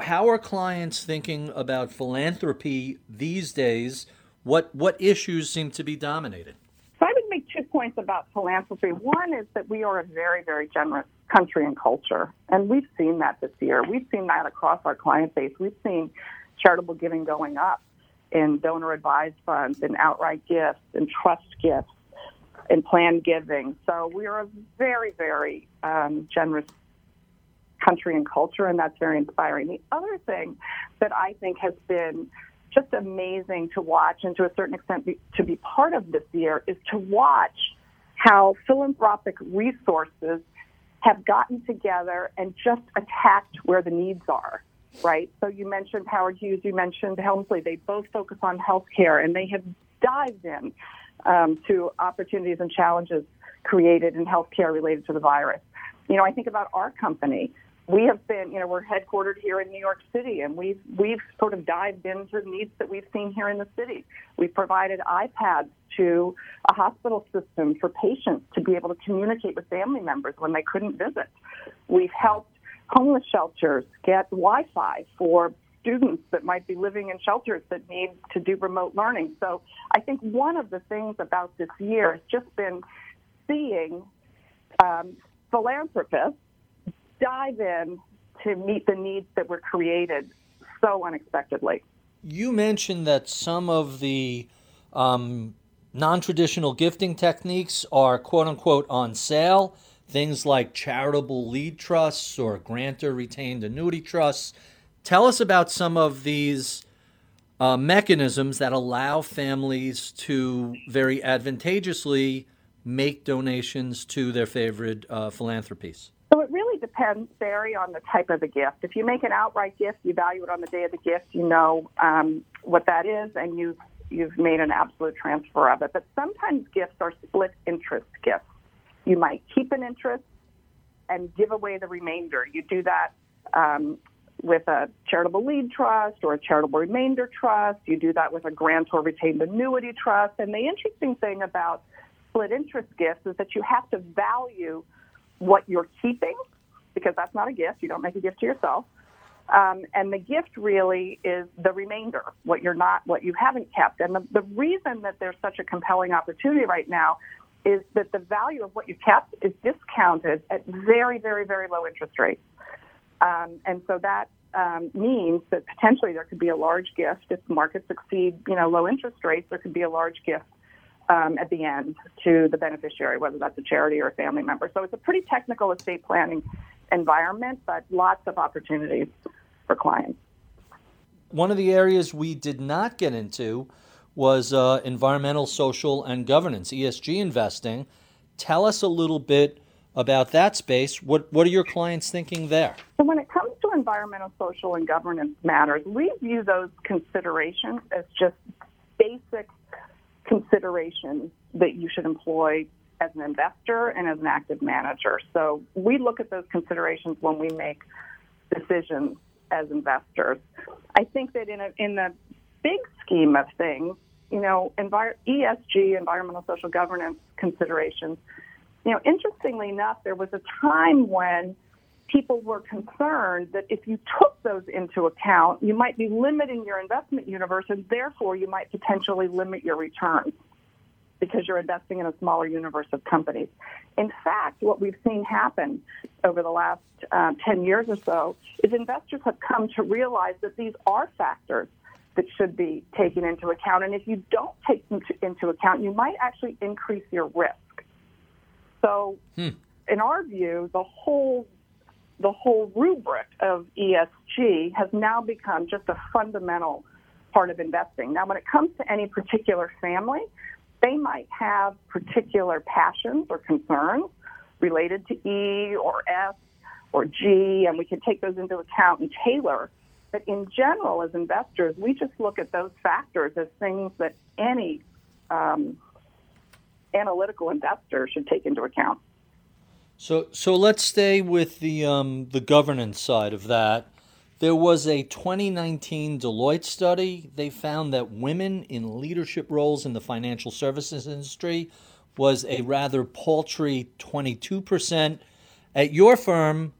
how are clients thinking about philanthropy these days What what issues seem to be dominated? So I would make two points about philanthropy. One is that we are a very, very generous country and culture, and we've seen that this year. We've seen that across our client base. We've seen charitable giving going up in donor advised funds, in outright gifts, in trust gifts, in planned giving. So we are a very, very um, generous country and culture, and that's very inspiring. The other thing that I think has been just amazing to watch and to a certain extent be, to be part of this year is to watch how philanthropic resources have gotten together and just attacked where the needs are right? So you mentioned Howard Hughes, you mentioned Helmsley. They both focus on healthcare, and they have dived in um, to opportunities and challenges created in healthcare related to the virus. You know, I think about our company. We have been, you know, we're headquartered here in New York City, and we've we've sort of dived into the needs that we've seen here in the city. We've provided iPads to a hospital system for patients to be able to communicate with family members when they couldn't visit. We've helped homeless shelters get Wi-Fi for students that might be living in shelters that need to do remote learning. So I think one of the things about this year has just been seeing um, philanthropists dive in to meet the needs that were created so unexpectedly. You mentioned that some of the um, non traditional gifting techniques are quote unquote on sale things like charitable lead trusts or grantor retained annuity trusts. Tell us about some of these uh, mechanisms that allow families to very advantageously make donations to their favorite uh, philanthropies. Depends, Barry, on the type of the gift. If you make an outright gift, you value it on the day of the gift, you know um, what that is, and you've you've made an absolute transfer of it. But sometimes gifts are split interest gifts. You might keep an interest and give away the remainder. You do that um, with a charitable lead trust or a charitable remainder trust. You do that with a grantor retained annuity trust. And the interesting thing about split interest gifts is that you have to value what you're keeping because that's not a gift. You don't make a gift to yourself. Um, and the gift really is the remainder, what you're not, what you haven't kept. And the, the reason that there's such a compelling opportunity right now is that the value of what you kept is discounted at very, very, very low interest rates. Um, and so that um, means that potentially there could be a large gift if markets exceed, you know, low interest rates. There could be a large gift um, at the end to the beneficiary, whether that's a charity or a family member. So it's a pretty technical estate planning environment, but lots of opportunities for clients. One of the areas we did not get into was uh, environmental, social, and governance, ESG investing. Tell us a little bit about that space. What, what are your clients thinking there? So, when it comes to environmental, social, and governance matters, we view those considerations as just basic considerations that you should employ as an investor and as an active manager. So, we look at those considerations when we make decisions as investors. I think that in a, in the big scheme of things, you know, envir- ESG, environmental social governance considerations, you know, interestingly enough, there was a time when people were concerned that if you took those into account, you might be limiting your investment universe and therefore you might potentially limit your returns because you're investing in a smaller universe of companies. In fact, what we've seen happen over the last uh, 10 years or so is investors have come to realize that these are factors that should be taken into account. And if you don't take them to, into account, you might actually increase your risk. So, hmm. in our view, the whole the whole rubric of ESG has now become just a fundamental part of investing. Now, when it comes to any particular family, they might have particular passions or concerns related to E or S or G, and we can take those into account and tailor but in general, as investors, we just look at those factors as things that any um, analytical investor should take into account. So, so let's stay with the um, the governance side of that. There was a 2019 Deloitte study. They found that women in leadership roles in the financial services industry was a rather paltry 22%. At your firm,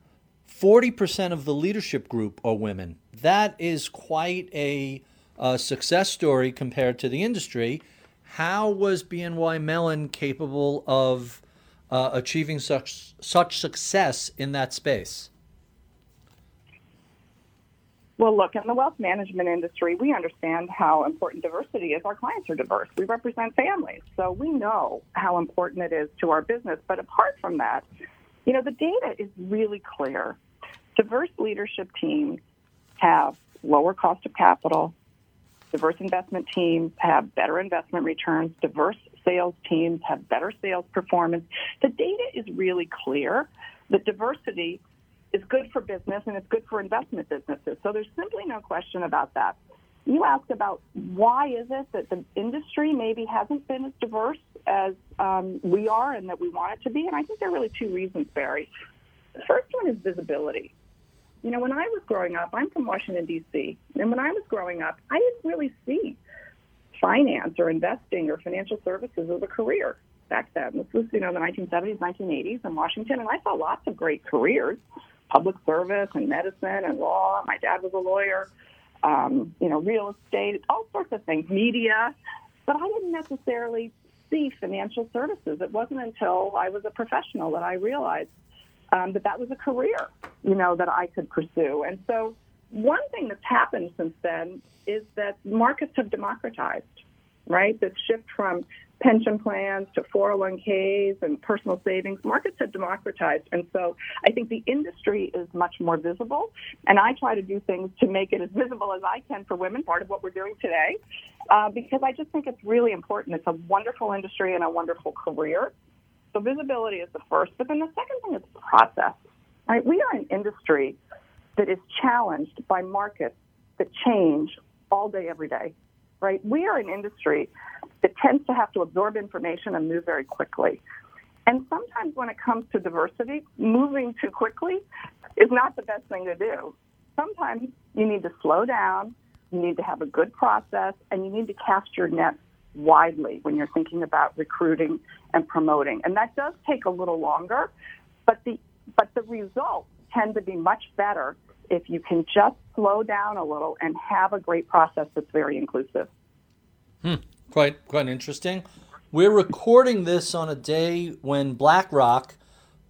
40% of the leadership group are women. That is quite a uh, success story compared to the industry. How was BNY Mellon capable of uh, achieving such such success in that space? Well, look, in the wealth management industry, we understand how important diversity is. Our clients are diverse. We represent families, so we know how important it is to our business. But apart from that, you know, the data is really clear. Diverse leadership teams have lower cost of capital. Diverse investment teams have better investment returns. Diverse sales teams have better sales performance. The data is really clear that diversity is good for business and it's good for investment businesses. So there's simply no question about that. You asked about why is it that the industry maybe hasn't been as diverse as um, we are and that we want it to be, and I think there are really two reasons, Barry. The first one is visibility. You know, when I was growing up, I'm from Washington D.C., and when I was growing up, I didn't really see finance or investing or financial services as a career back then. This was, you know, the 1970s, 1980s in Washington, and I saw lots of great careers public service and medicine and law. My dad was a lawyer, um, you know, real estate, all sorts of things, media. But I didn't necessarily see financial services. It wasn't until I was a professional that I realized um, that that was a career, you know, that I could pursue. And so one thing that's happened since then is that markets have democratized, right? This shift from pension plans to 401ks and personal savings. Markets have democratized. And so I think the industry is much more visible. And I try to do things to make it as visible as I can for women, part of what we're doing today, uh, because I just think it's really important. It's a wonderful industry and a wonderful career. So visibility is the first. But then the second thing is process. Right? We are an industry that is challenged by markets that change all day, every day right? We are an industry that tends to have to absorb information and move very quickly. And sometimes when it comes to diversity, moving too quickly is not the best thing to do. Sometimes you need to slow down, you need to have a good process, and you need to cast your net widely when you're thinking about recruiting and promoting. And that does take a little longer, but the but the results tend to be much better if you can just slow down a little and have a great process that's very inclusive. Hmm. Quite quite interesting. We're recording this on a day when BlackRock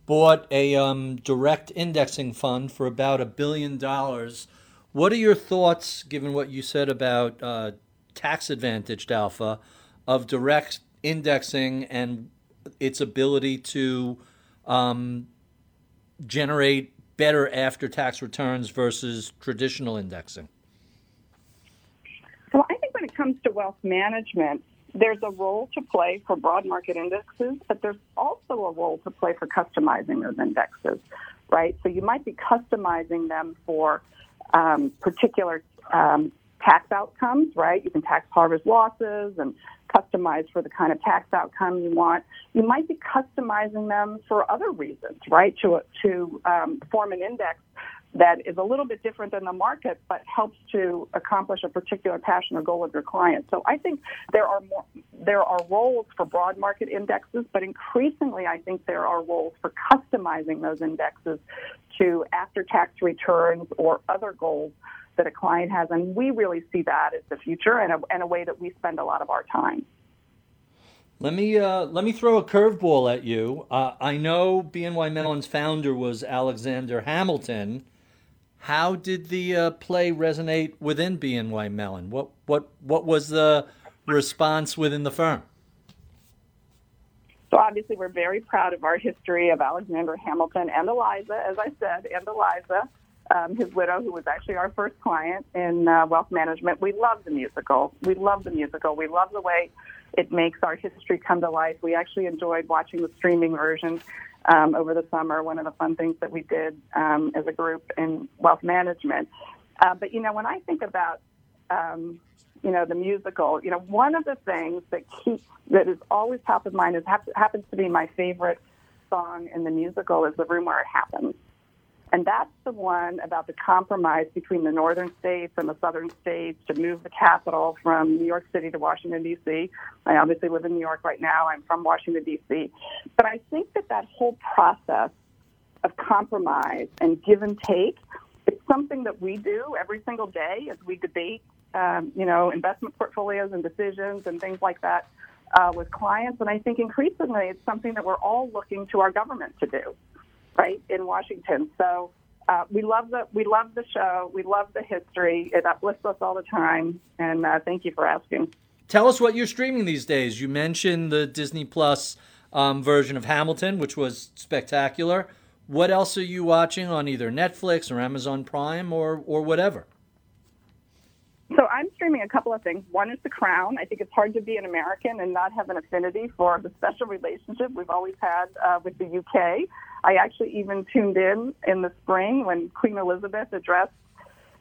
bought a um, direct indexing fund for about a billion dollars. What are your thoughts, given what you said about uh, tax advantaged alpha, of direct indexing and its ability to um, generate better after tax returns versus traditional indexing? So I think when it comes to wealth management, there's a role to play for broad market indexes, but there's also a role to play for customizing those indexes, right? So you might be customizing them for um, particular um, tax outcomes, right? You can tax harvest losses and customize for the kind of tax outcome you want. You might be customizing them for other reasons, right? To to um, form an index that is a little bit different than the market, but helps to accomplish a particular passion or goal of your client. So I think there are more, there are roles for broad market indexes, but increasingly I think there are roles for customizing those indexes to after tax returns or other goals that a client has. And we really see that as the future and a, and a way that we spend a lot of our time. Let me uh, let me throw a curveball at you. Uh, I know BNY Mellon's founder was Alexander Hamilton. How did the uh, play resonate within BNY Mellon? What what what was the response within the firm? So obviously, we're very proud of our history of Alexander Hamilton and Eliza, as I said, and Eliza um, his widow, who was actually our first client in uh, wealth management. We love the musical. We love the musical. We love the way it makes our history come to life. We actually enjoyed watching the streaming version um, over the summer. One of the fun things that we did um, as a group in wealth management. Uh, but you know, when I think about um, you know the musical, you know, one of the things that keeps that is always top of mind is happens to be my favorite song in the musical is "The Room Where It Happens." And that's the one about the compromise between the northern states and the southern states to move the capital from New York City to Washington, D.C. I obviously live in New York right now. I'm from Washington, D.C. But I think that that whole process of compromise and give and take, it's something that we do every single day as we debate um, you know, investment portfolios and decisions and things like that uh, with clients. And I think increasingly it's something that we're all looking to our government to do, right, in Washington. So uh, we love the we love the show. We love the history. It uplifts us all the time. And uh, thank you for asking. Tell us what you're streaming these days. You mentioned the Disney Plus um, version of Hamilton, which was spectacular. What else are you watching on either Netflix or Amazon Prime or or whatever? So I'm streaming a couple of things. One is The Crown. I think it's hard to be an American and not have an affinity for the special relationship we've always had uh, with the UK. I actually even tuned in in the spring when Queen Elizabeth addressed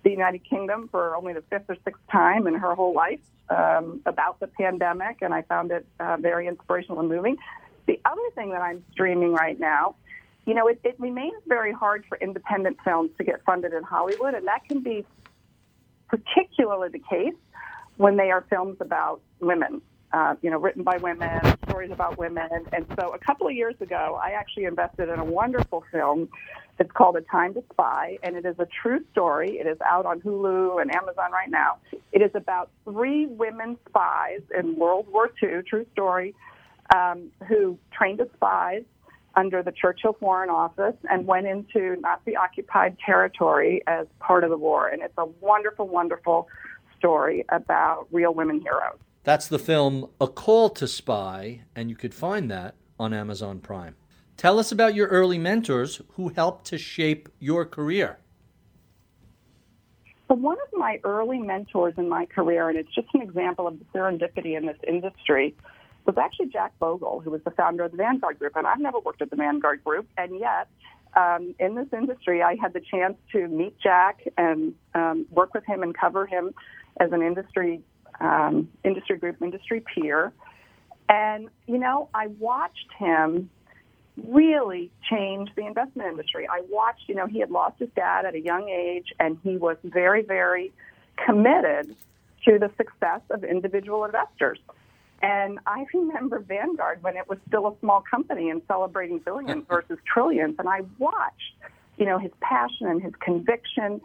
the United Kingdom for only the fifth or sixth time in her whole life um, about the pandemic, and I found it uh, very inspirational and moving. The other thing that I'm streaming right now, you know, it, it remains very hard for independent films to get funded in Hollywood, and that can be particularly the case when they are films about women, uh, you know, written by women, stories about women. And so a couple of years ago, I actually invested in a wonderful film. It's called A Time to Spy, and it is a true story. It is out on Hulu and Amazon right now. It is about three women spies in World War II, true story, um, who trained as spies under the Churchill Foreign Office and went into Nazi occupied territory as part of the war. And it's a wonderful, wonderful story about real women heroes. That's the film A Call to Spy, and you could find that on Amazon Prime. Tell us about your early mentors who helped to shape your career. So, one of my early mentors in my career, and it's just an example of the serendipity in this industry, was actually Jack Bogle, who was the founder of the Vanguard Group. And I've never worked at the Vanguard Group, and yet um, in this industry, I had the chance to meet Jack and um, work with him and cover him as an industry um, industry group, industry peer. And you know, I watched him really change the investment industry. I watched, you know, he had lost his dad at a young age, and he was very, very committed to the success of individual investors. And I remember Vanguard when it was still a small company and celebrating billions versus trillions. And I watched, you know, his passion and his conviction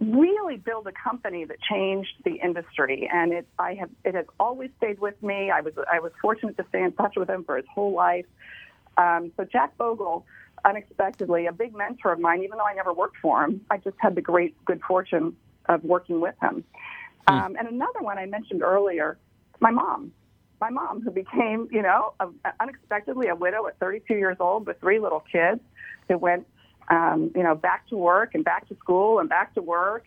really build a company that changed the industry. And it, I have, it has always stayed with me. I was, I was fortunate to stay in touch with him for his whole life. Um, so Jack Bogle, unexpectedly, a big mentor of mine, even though I never worked for him, I just had the great good fortune of working with him. Hmm. Um, and another one I mentioned earlier, my mom my mom, who became, you know, a, unexpectedly a widow at 32 years old with three little kids, who went, um, you know, back to work and back to school and back to work,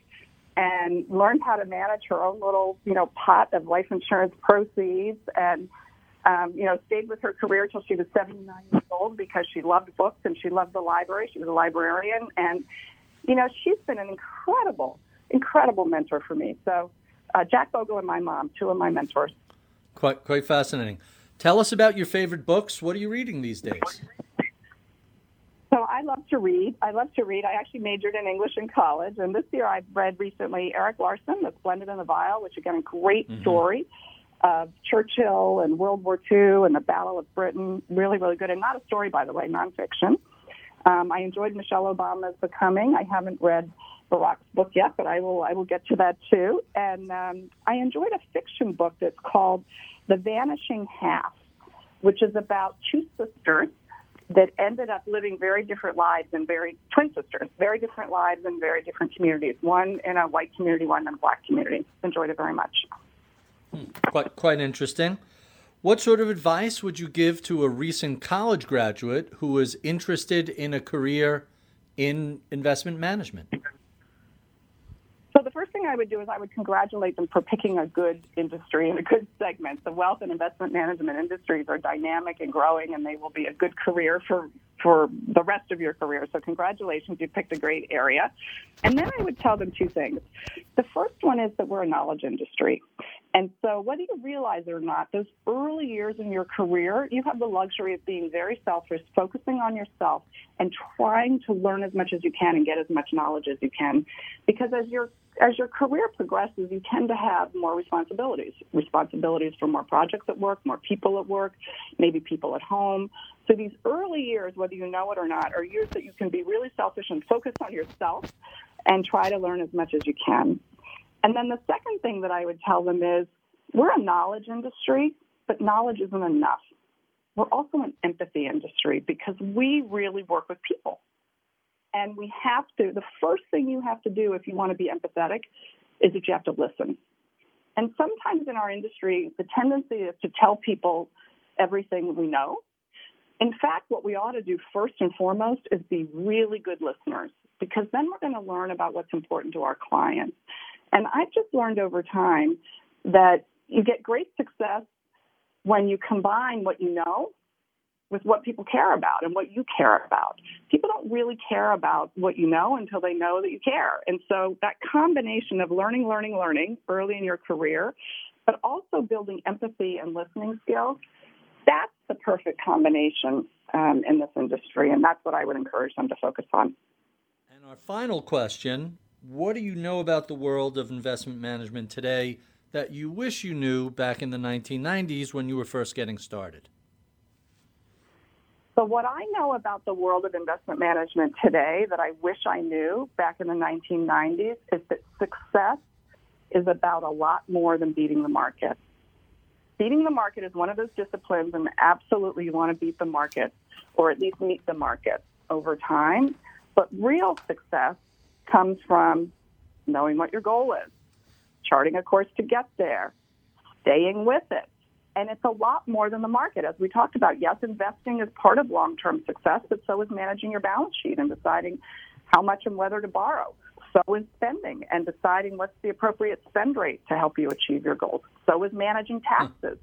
and learned how to manage her own little, you know, pot of life insurance proceeds, and um, you know, stayed with her career till she was 79 years old because she loved books and she loved the library. She was a librarian, and you know, she's been an incredible, incredible mentor for me. So. Uh, Jack Bogle and my mom, two of my mentors. Quite quite fascinating. Tell us about your favorite books. What are you reading these days? So I love to read. I love to read. I actually majored in English in college, and this year I've read recently Erik Larson, The Splendid and the Vile, which again a great mm-hmm. story of Churchill and World War II and the Battle of Britain. Really, really good, and not a story, by the way, nonfiction. Um, I enjoyed Michelle Obama's Becoming. I haven't read Barack's book yet, but I will I will get to that too. And um, I enjoyed a fiction book that's called The Vanishing Half, which is about two sisters that ended up living very different lives and very twin sisters, very different lives in very different communities. One in a white community, one in a black community. Enjoyed it very much. Hmm, quite quite interesting. What sort of advice would you give to a recent college graduate who is interested in a career in investment management? The first thing I would do is I would congratulate them for picking a good industry and a good segment. The wealth and investment management industries are dynamic and growing, and they will be a good career for for the rest of your career. So congratulations, you picked a great area. And then I would tell them two things. The first one is that we're a knowledge industry. And so whether you realize it or not, those early years in your career, you have the luxury of being very selfish, focusing on yourself and trying to learn as much as you can and get as much knowledge as you can. Because as your as your career progresses, you tend to have more responsibilities. Responsibilities for more projects at work, more people at work, maybe people at home. So these early years, whether you know it or not, are years that you can be really selfish and focus on yourself and try to learn as much as you can. And then the second thing that I would tell them is we're a knowledge industry, but knowledge isn't enough. We're also an empathy industry because we really work with people. And we have to, the first thing you have to do if you want to be empathetic is that you have to listen. And sometimes in our industry, the tendency is to tell people everything we know. In fact, what we ought to do first and foremost is be really good listeners because then we're going to learn about what's important to our clients. And I've just learned over time that you get great success when you combine what you know with what people care about and what you care about. People don't really care about what you know until they know that you care. And so that combination of learning, learning, learning early in your career, but also building empathy and listening skills, that's the perfect combination um, in this industry. And that's what I would encourage them to focus on. And our final question What do you know about the world of investment management today that you wish you knew back in the 1990s when you were first getting started? So, what I know about the world of investment management today that I wish I knew back in the 1990s is that success is about a lot more than beating the market. Beating the market is one of those disciplines, and absolutely you want to beat the market or at least meet the market over time. But real success comes from knowing what your goal is, charting a course to get there, staying with it, and it's a lot more than the market. As we talked about, yes, investing is part of long term success, but so is managing your balance sheet and deciding how much and whether to borrow. So is spending and deciding what's the appropriate spend rate to help you achieve your goals. So is managing taxes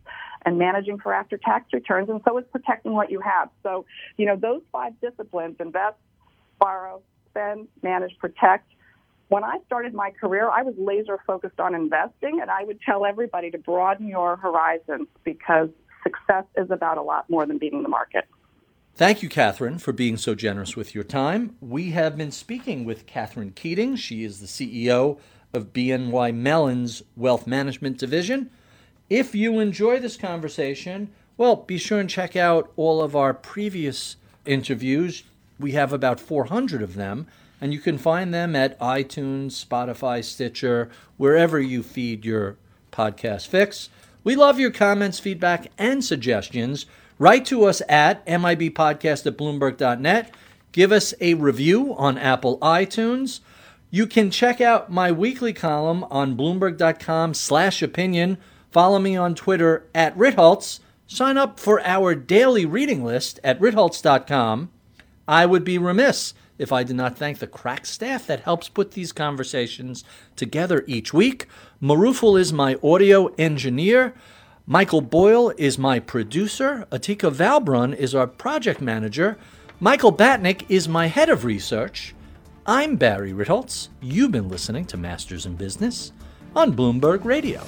and managing for after tax returns, and so is protecting what you have. So, you know, those five disciplines invest, borrow, spend, manage, protect when I started my career, I was laser focused on investing, and I would tell everybody to broaden your horizons because success is about a lot more than beating the market. Thank you, Catherine, for being so generous with your time. We have been speaking with Catherine Keating. She is the CEO of BNY Mellon's Wealth Management Division. If you enjoy this conversation, well, be sure and check out all of our previous interviews. We have about 400 of them and you can find them at iTunes, Spotify, Stitcher, wherever you feed your podcast fix. We love your comments, feedback, and suggestions. Write to us at mibpodcast at bloomberg.net. Give us a review on Apple iTunes. You can check out my weekly column on bloomberg.com slash opinion. Follow me on Twitter at Ritholtz. Sign up for our daily reading list at ritholtz.com. I would be remiss if I did not thank the crack staff that helps put these conversations together each week. Maruful is my audio engineer. Michael Boyle is my producer. Atika Valbrun is our project manager. Michael Batnick is my head of research. I'm Barry Ritholtz. You've been listening to Masters in Business on Bloomberg Radio.